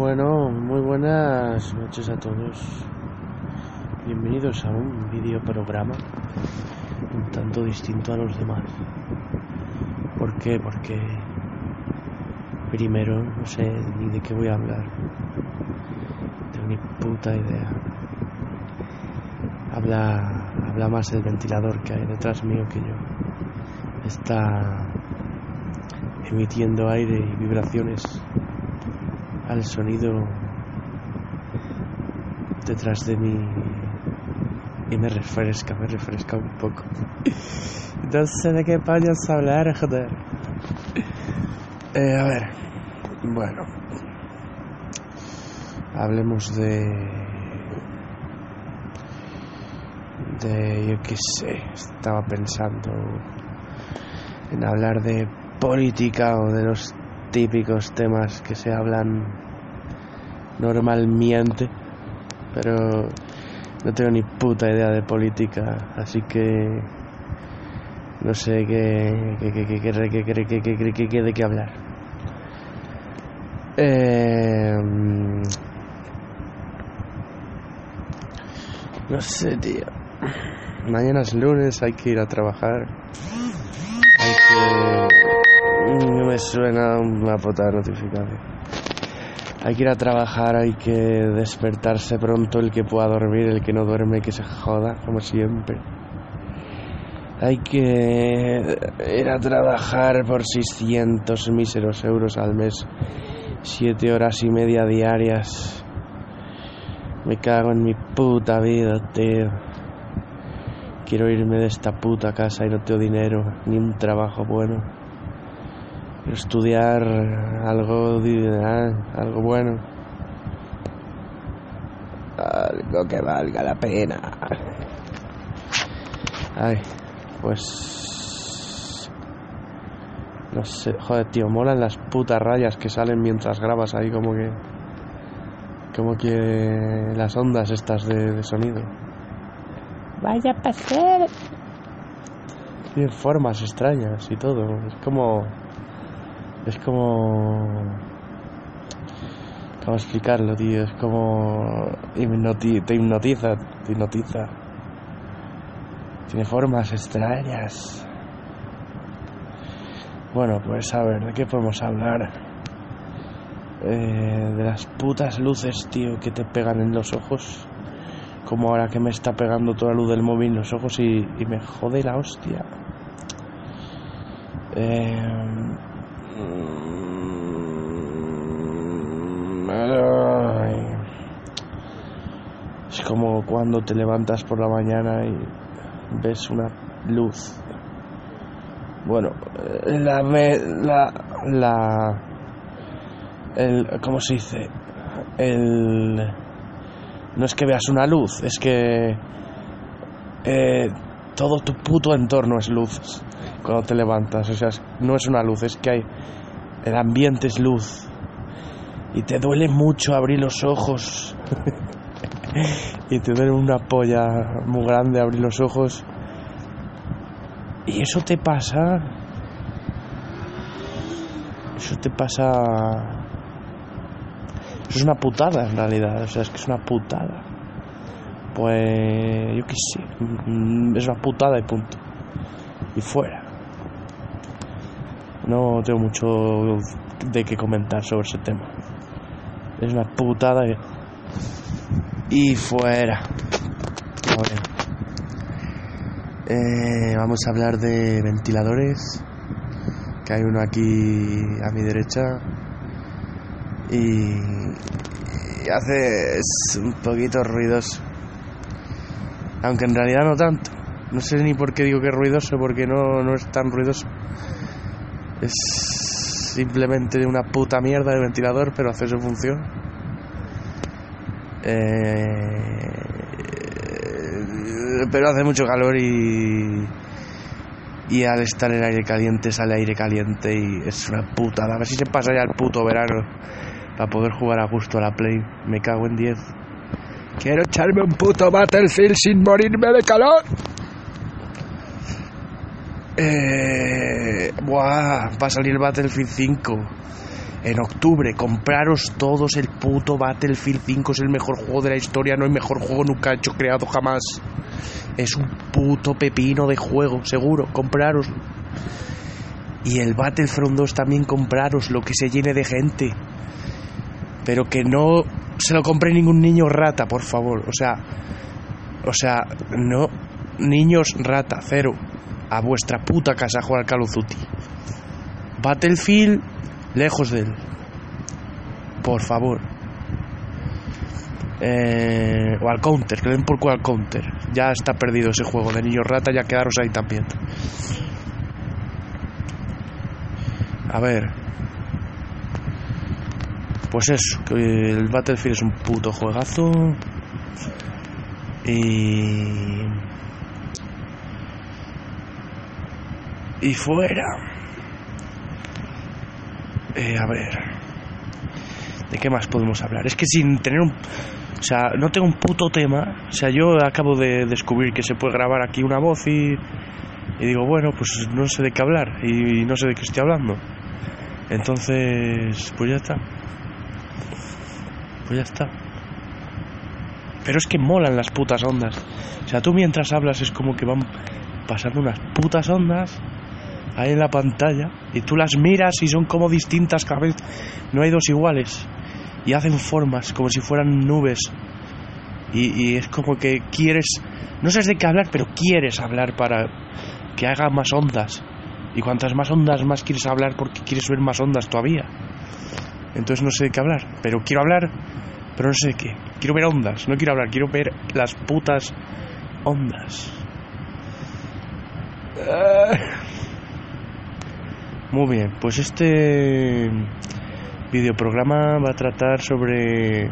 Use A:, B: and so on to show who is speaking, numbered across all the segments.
A: Bueno, muy buenas noches a todos. Bienvenidos a un video programa un tanto distinto a los demás. ¿Por qué? Porque primero no sé ni de qué voy a hablar. No tengo ni puta idea. Habla, habla más el ventilador que hay detrás mío que yo. Está emitiendo aire y vibraciones al sonido detrás de mí y me refresca, me refresca un poco. Sé de qué vayas a hablar, joder. Eh, a ver, bueno, hablemos de. de. yo qué sé, estaba pensando en hablar de política o de los típicos temas que se hablan normalmente, pero no tengo ni puta idea de política, así que no sé qué, qué, qué, qué, qué, qué, qué de qué hablar. No sé, tío. Mañana es lunes, hay que ir a trabajar. Hay que... No me suena una puta notificación. Hay que ir a trabajar, hay que despertarse pronto el que pueda dormir, el que no duerme que se joda, como siempre. Hay que ir a trabajar por 600 míseros euros al mes, 7 horas y media diarias. Me cago en mi puta vida, tío. Quiero irme de esta puta casa y no tengo dinero, ni un trabajo bueno. Estudiar algo, algo bueno. Algo que valga la pena. Ay, pues... No sé, joder, tío, molan las putas rayas que salen mientras grabas ahí como que... Como que las ondas estas de, de sonido.
B: Vaya a pasar.
A: Tienen formas extrañas y todo. Es como. Es como. ¿Cómo explicarlo, tío? Es como. hipnoti- te hipnotiza, te hipnotiza. Tiene formas extrañas. Bueno, pues a ver, ¿de qué podemos hablar? Eh, de las putas luces, tío, que te pegan en los ojos como ahora que me está pegando toda la luz del móvil en los ojos y, y me jode la hostia. Eh. Es como cuando te levantas por la mañana y ves una luz. Bueno, eh, la, la, la, el, ¿cómo se dice? El, no es que veas una luz, es que eh, todo tu puto entorno es luz cuando te levantas. O sea, no es una luz, es que hay. El ambiente es luz. Y te duele mucho abrir los ojos. y te duele una polla muy grande abrir los ojos. Y eso te pasa. Eso te pasa. Eso es una putada en realidad, o sea, es que es una putada. Pues yo qué sé, mm, es una putada y punto. Y fuera. No tengo mucho de qué comentar sobre ese tema. Es una putada y, y fuera. Eh, vamos a hablar de ventiladores. Que hay uno aquí a mi derecha y, hace un poquito ruidoso. Aunque en realidad no tanto. No sé ni por qué digo que es ruidoso, porque no, no es tan ruidoso. Es simplemente una puta mierda de ventilador, pero hace su función. Eh, pero hace mucho calor y y al estar en aire caliente sale aire caliente y es una putada. A ver si se pasa ya el puto verano para poder jugar a gusto a la Play. Me cago en 10. Quiero echarme un puto Battlefield sin morirme de calor. Eh, buah, va a salir Battlefield 5 en octubre, compraros todos el puto Battlefield 5, es el mejor juego de la historia, no hay mejor juego nunca hecho creado jamás. Es un puto pepino de juego, seguro, compraros. Y el Battlefront 2 también compraros, lo que se llene de gente. Pero que no se lo compre ningún niño rata, por favor. O sea, o sea, no niños rata, cero. A vuestra puta casa a jugar Call of Duty. Battlefield, lejos de él. Por favor. Eh, o al counter, que le den por cual al counter. Ya está perdido ese juego de niños rata, ya quedaros ahí también. A ver. Pues eso, que el Battlefield es un puto juegazo. Y. Y fuera. Eh, a ver. ¿De qué más podemos hablar? Es que sin tener un. O sea, no tengo un puto tema. O sea, yo acabo de descubrir que se puede grabar aquí una voz y. Y digo, bueno, pues no sé de qué hablar. Y no sé de qué estoy hablando. Entonces, pues ya está. Pues ya está. Pero es que molan las putas ondas. O sea, tú mientras hablas es como que van pasando unas putas ondas ahí en la pantalla y tú las miras y son como distintas cada vez. No hay dos iguales. Y hacen formas como si fueran nubes. Y, y es como que quieres... No sabes de qué hablar, pero quieres hablar para que haga más ondas. Y cuantas más ondas más quieres hablar porque quieres ver más ondas todavía. Entonces no sé de qué hablar. Pero quiero hablar, pero no sé de qué. Quiero ver ondas, no quiero hablar, quiero ver las putas ondas. Muy bien, pues este videoprograma va a tratar sobre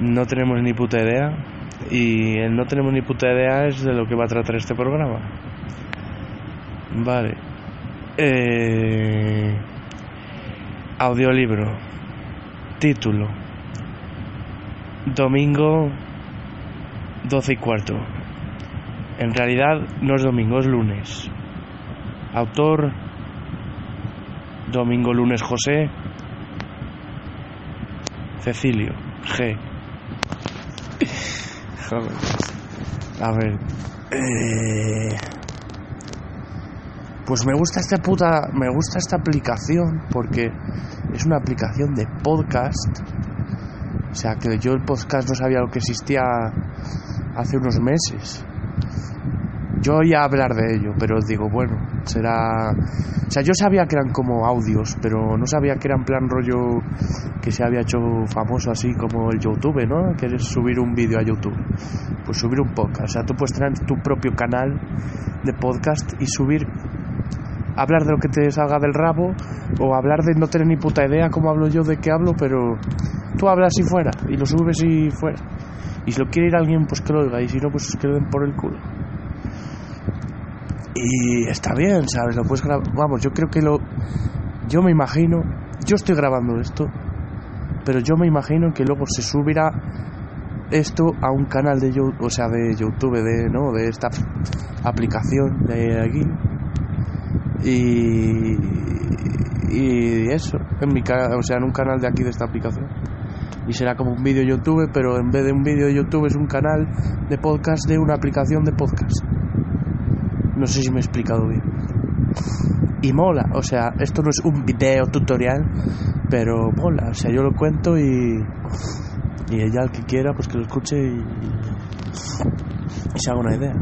A: no tenemos ni puta idea y el no tenemos ni puta idea es de lo que va a tratar este programa. Vale. Eh, audiolibro. Título. Domingo 12 y cuarto. En realidad no es domingo, es lunes. Autor Domingo Lunes José Cecilio G. Joder. A ver. Eh, pues me gusta esta puta. Me gusta esta aplicación porque es una aplicación de podcast. O sea que yo el podcast no sabía lo que existía hace unos meses. Yo oía hablar de ello, pero digo, bueno, será... O sea, yo sabía que eran como audios, pero no sabía que era en plan rollo que se había hecho famoso así como el YouTube, ¿no? Que es subir un vídeo a YouTube. Pues subir un podcast. O sea, tú puedes tener tu propio canal de podcast y subir... Hablar de lo que te salga del rabo o hablar de no tener ni puta idea cómo hablo yo, de qué hablo, pero tú hablas y fuera y lo subes y fuera. Y si lo quiere ir alguien, pues que lo oiga y si no, pues que lo den por el culo. Y está bien, ¿sabes? Lo puedes grabar. Vamos, yo creo que lo. Yo me imagino. Yo estoy grabando esto. Pero yo me imagino que luego se subirá esto a un canal de YouTube, o sea, de YouTube, de, ¿no? de esta aplicación de aquí. Y, y eso, en mi o sea, en un canal de aquí de esta aplicación. Y será como un vídeo YouTube, pero en vez de un vídeo YouTube es un canal de podcast de una aplicación de podcast. No sé si me he explicado bien. Y mola, o sea, esto no es un video tutorial, pero mola, o sea, yo lo cuento y, y ella el que quiera, pues que lo escuche y, y se haga una idea.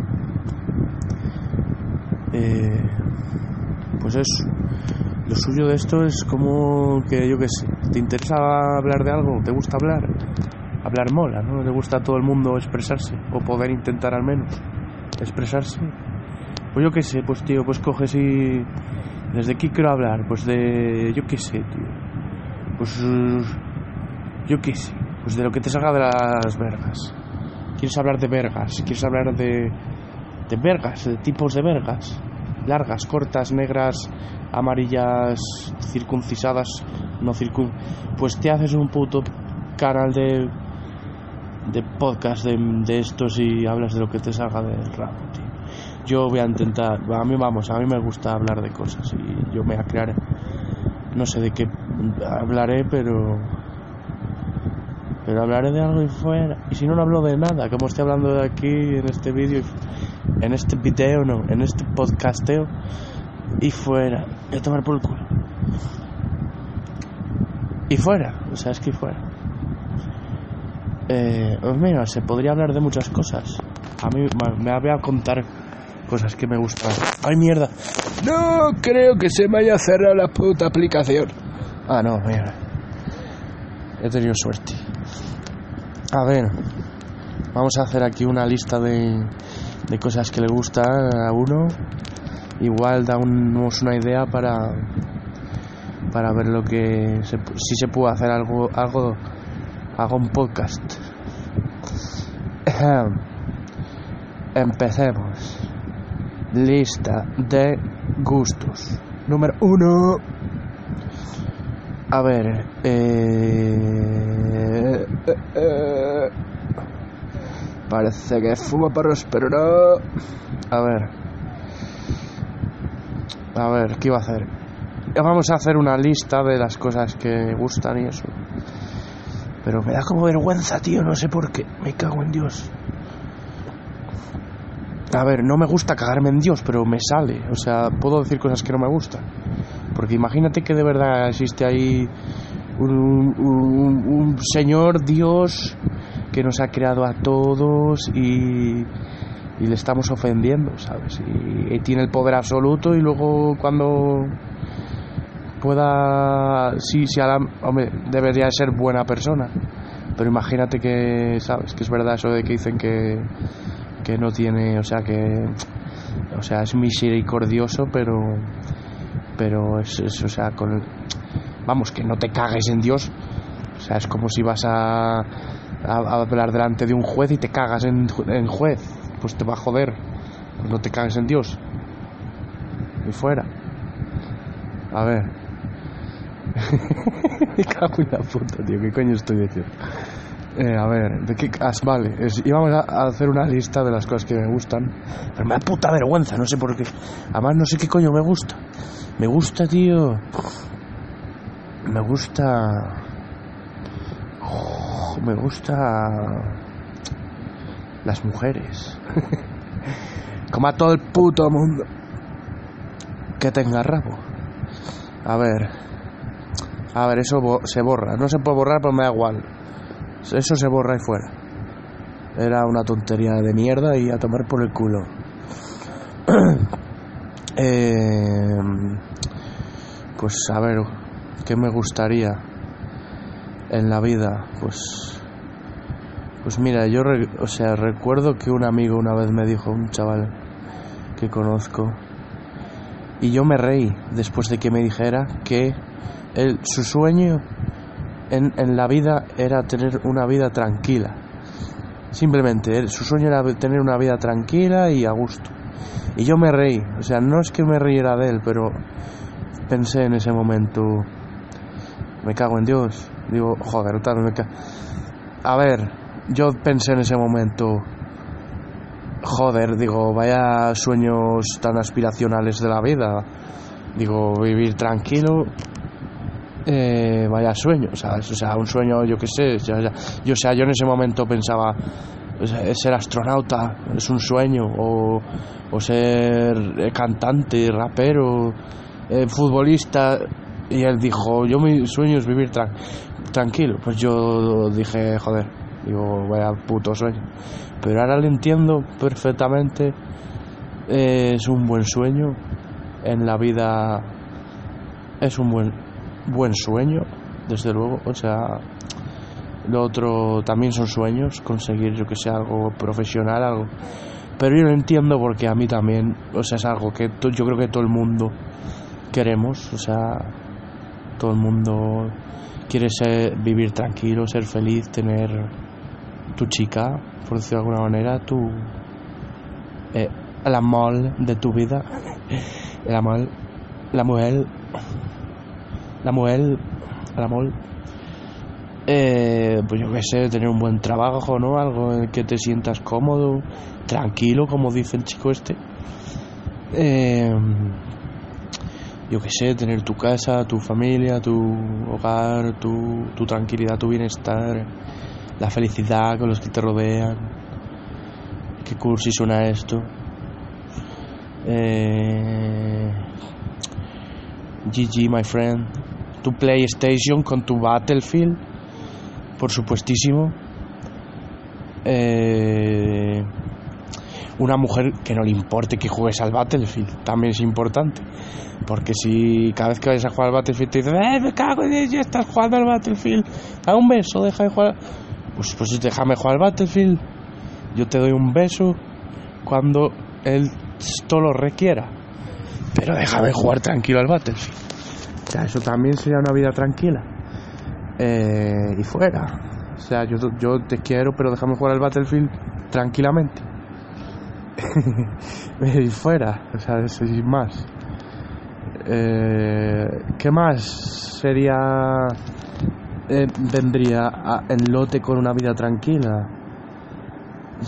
A: Eh, pues eso, lo suyo de esto es como que yo que sé, ¿te interesa hablar de algo? ¿Te gusta hablar? Hablar mola, ¿no? ¿Le gusta a todo el mundo expresarse? O poder intentar al menos expresarse. Pues yo qué sé, pues tío, pues coges y... ¿Desde qué quiero hablar? Pues de... Yo qué sé, tío. Pues... Yo qué sé. Pues de lo que te salga de las vergas. ¿Quieres hablar de vergas? ¿Quieres hablar de... De vergas? De tipos de vergas. Largas, cortas, negras, amarillas, circuncisadas, no circun... Pues te haces un puto canal de... De podcast de, de estos y hablas de lo que te salga del rabo, tío. Yo voy a intentar, a mí vamos, a mí me gusta hablar de cosas y yo me voy a crear no sé de qué hablaré, pero pero hablaré de algo y fuera. Y si no, no hablo de nada, como estoy hablando de aquí en este vídeo, en este video, no, en este podcasteo y fuera. Y a tomar por el culo. Y fuera, o sea, es que fuera. Eh, pues mira, se podría hablar de muchas cosas. A mí me voy a contar cosas que me gustan. ¡Ay, mierda!
C: No creo que se me haya cerrado la puta aplicación.
A: Ah, no, mira. He tenido suerte. A ver, vamos a hacer aquí una lista de, de cosas que le gustan a uno. Igual damos una idea para para ver lo que si se puede hacer algo algo hago un podcast. Empecemos. Lista de gustos. Número uno. A ver. Eh, eh, eh, parece que fuma perros, pero no. A ver. A ver, ¿qué iba a hacer? Vamos a hacer una lista de las cosas que me gustan y eso. Pero me da como vergüenza, tío, no sé por qué. Me cago en Dios. A ver, no me gusta cagarme en Dios, pero me sale. O sea, puedo decir cosas que no me gustan. Porque imagínate que de verdad existe ahí un, señor Dios que nos ha creado a todos y, le estamos ofendiendo, ¿sabes? Y, y, tiene el poder absoluto y luego cuando pueda, sí, sí, la, hombre, debería ser buena persona. Pero imagínate que, ¿sabes? Que es verdad eso de que dicen que, que no tiene, o sea, que, o sea, es misericordioso, pero, pero es, es o sea, con, vamos, que no te cagues en Dios. O sea, es como si vas a, a, hablar delante de un juez y te cagas en, en juez. Pues te va a joder. Pues no te cagues en Dios. Y fuera. A ver. Me cago en la puta, tío. ¿Qué coño estoy diciendo? Eh, a ver, ¿de qué? Ah, vale, es, íbamos a, a, hacer una lista de las cosas que me gustan. Pero me da puta vergüenza, no sé por qué. Además, no sé qué coño me gusta. Me gusta, tío. Me gusta. Me gusta. Las mujeres. Como a todo el puto mundo. Que tenga rabo. A ver. A ver, eso se borra. No se puede borrar, pero me da igual. Eso se borra y fuera. Era una tontería de mierda y a tomar por el culo. eh, pues a ver, ¿qué me gustaría en la vida? Pues, pues mira, yo, re, o sea, recuerdo que un amigo una vez me dijo, un chaval que conozco, y yo me reí después de que me dijera que él, su sueño en, en, la vida era tener una vida tranquila. Simplemente, él, su sueño era tener una vida tranquila y a gusto. Y yo me reí, o sea, no es que me riera de él, pero pensé en ese momento, me cago en Dios. Digo, joder, tal, me cago. A ver, yo pensé en ese momento, joder, digo, vaya sueños tan aspiracionales de la vida. Digo, vivir tranquilo, eh, vaya sueño, ¿sabes? O sea, un sueño, yo qué sé, ya, ya, yo, sea, yo en ese momento pensaba, ser astronauta es un sueño, o, o ser cantante, rapero, eh, futbolista, y él dijo, yo mi sueño es vivir tra tranquilo, pues yo dije, joder, digo, vaya puto sueño, pero ahora lo entiendo perfectamente, eh, es un buen sueño, en la vida es un buen buen sueño, desde luego, o sea, lo otro también son sueños, conseguir yo que sea algo profesional, algo, pero yo lo entiendo porque a mí también, o sea, es algo que yo creo que todo el mundo queremos, o sea, todo el mundo quiere ser, vivir tranquilo, ser feliz, tener tu chica, por decirlo de alguna manera, tu eh, el amor de tu vida, el amor, la mujer la mujer, el amor, eh, pues yo qué sé, tener un buen trabajo, ¿no? Algo en el que te sientas cómodo, tranquilo, como dice el chico este. Eh, yo qué sé, tener tu casa, tu familia, tu hogar, tu, tu tranquilidad, tu bienestar, la felicidad con los que te rodean. Qué cursi suena esto. Eh, GG, my friend. Tu PlayStation con tu Battlefield, por supuestísimo. Eh, una mujer que no le importe que juegues al Battlefield, también es importante. Porque si cada vez que vayas a jugar al Battlefield te dicen, ¡eh, me cago en ya estás jugando al Battlefield! Da un beso, deja de jugar. Pues, pues déjame jugar al Battlefield. Yo te doy un beso cuando él esto lo requiera. Pero déjame jugar tranquilo al Battlefield. O eso también sería una vida tranquila. Eh, y fuera. O sea, yo, yo te quiero, pero déjame jugar al Battlefield tranquilamente. y fuera. O sea, sin más. Eh, ¿Qué más sería... eh, vendría a- en lote con una vida tranquila?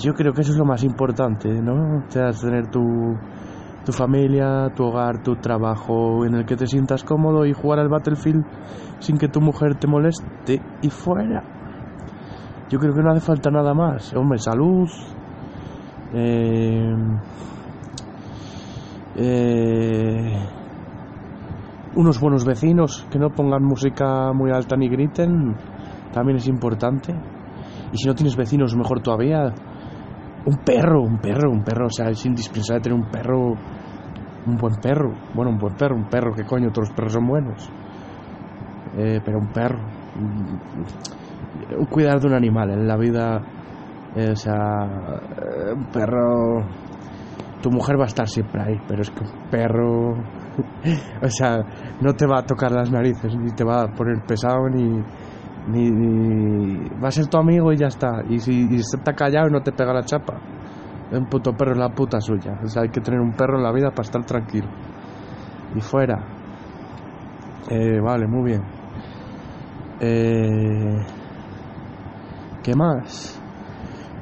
A: Yo creo que eso es lo más importante, ¿no? O sea, tener tu, tu familia, tu hogar, tu trabajo en el que te sientas cómodo y jugar al Battlefield sin que tu mujer te moleste y fuera. Yo creo que no hace falta nada más. Hombre, salud. eh, eh, unos buenos vecinos que no pongan música muy alta ni griten. También es importante. Y si no tienes vecinos, mejor todavía. Un perro, un perro, un perro. O sea, es indispensable tener un perro. Un buen perro. Bueno, un buen perro, un perro. ¿Qué coño? Los perros son buenos. Eh, pero un perro. Un cuidar de un animal en la vida. eh, o sea, eh, un perro. Tu mujer va a estar siempre ahí, pero es que un perro. o sea, no te va a tocar las narices, ni te va a poner pesado, ni, ni, ni- va a ser tu amigo y ya está. Y si y está callado no te pega la chapa, un puto perro es la puta suya. O sea, hay que tener un perro en la vida para estar tranquilo. Y fuera. Eh, vale, muy bien. Eh, ¿Qué más?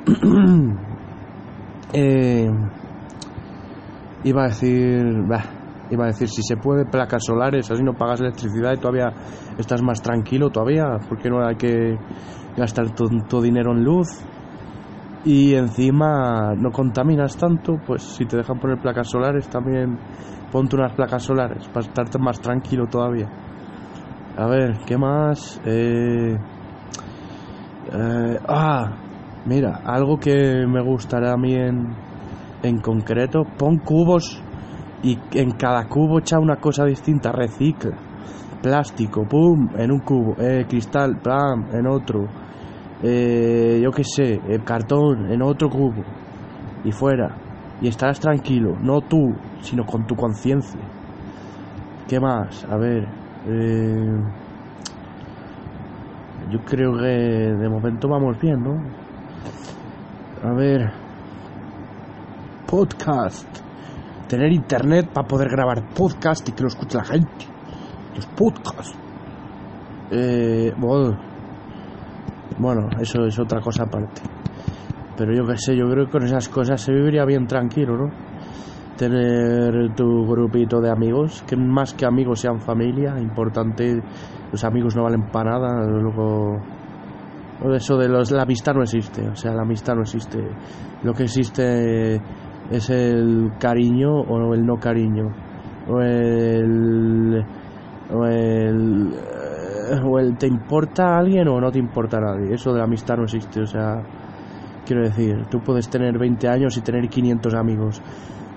A: eh, iba a decir. bah, iba a decir, si se puede, placas solares, así no pagas electricidad y todavía estás más tranquilo todavía, porque no hay que gastar tu dinero en luz. Y encima no contaminas tanto, pues si te dejan poner placas solares también ponte unas placas solares para estarte más tranquilo todavía. A ver, ¿qué más? Eh, eh, ah, mira, algo que me gustará a mí en, en concreto, pon cubos y en cada cubo echa una cosa distinta, recicla. Plástico, pum, en un cubo, eh, cristal, plam, en otro. Eh, yo qué sé, el cartón, en otro cubo. Y fuera. Y estarás tranquilo, no tú, sino con tu conciencia. ¿Qué más? A ver. eh, yo creo que de momento vamos bien, ¿no? A ver. Podcast. Tener internet para poder grabar podcast y que lo escuche la gente. Los podcasts. Eh, bueno, bueno, eso es otra cosa aparte. Pero yo qué sé, yo creo que con esas cosas se viviría bien tranquilo, ¿no? Tener tu grupito de amigos, que más que amigos sean familia, importante, los amigos no valen para nada, luego... Eso de los, la amistad no existe, o sea, la amistad no existe. Lo que existe es el cariño o el no cariño, o el... o el... eh, o el te importa a alguien o no te importa a nadie. Eso de la amistad no existe, o sea... Quiero decir, tú puedes tener 20 años y tener 500 amigos,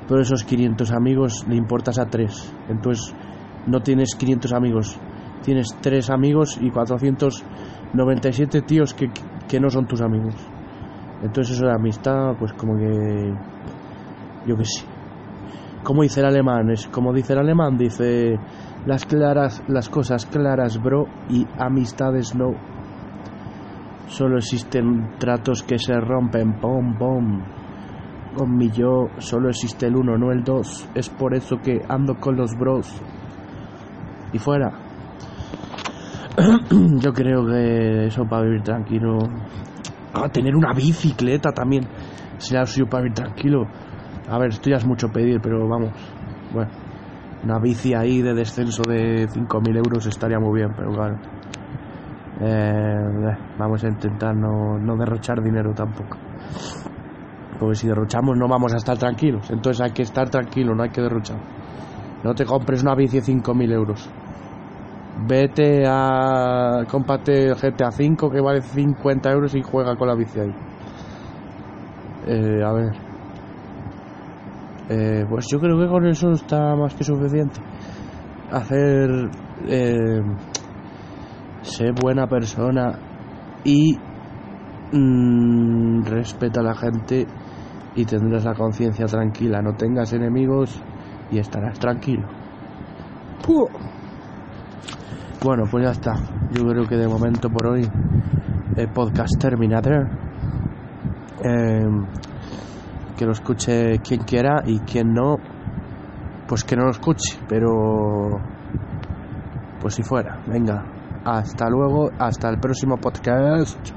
A: pero esos 500 amigos le importas a tres. Entonces no tienes 500 amigos, tienes tres amigos y 497 tíos que, que no son tus amigos. Entonces eso de amistad, pues como que... Yo qué sé. Como dice el alemán, es como dice el alemán, dice las claras, las cosas claras, bro, y amistades no. Solo existen tratos que se rompen, pom, pom. Con solo existe el uno, no el dos. Es por eso que ando con los bros. Y fuera. Yo creo que eso para vivir tranquilo. Ah, tener una bicicleta también. Será suyo para vivir tranquilo. A ver, esto ya es mucho pedir, pero vamos. Bueno, Una bici ahí de descenso de 5.000 euros estaría muy bien, pero claro. Eh, vamos a intentar no, no derrochar dinero tampoco. Porque si derrochamos no vamos a estar tranquilos. Entonces hay que estar tranquilo, no hay que derrochar. No te compres una bici de 5.000 euros. Vete a. Cómprate el GTA V que vale 50 euros y juega con la bici ahí. Eh, a ver. Eh, pues yo creo que con eso está más que suficiente. Hacer. Eh, sé buena persona y. mm, respeta a la gente y tendrás la conciencia tranquila. No tengas enemigos y estarás tranquilo. ¡Puh! Bueno, pues ya está. Yo creo que de momento por hoy el podcast terminado. Eh, que lo escuche quien quiera y quien no, pues que no lo escuche. Pero, pues si fuera. Venga, hasta luego, hasta el próximo podcast.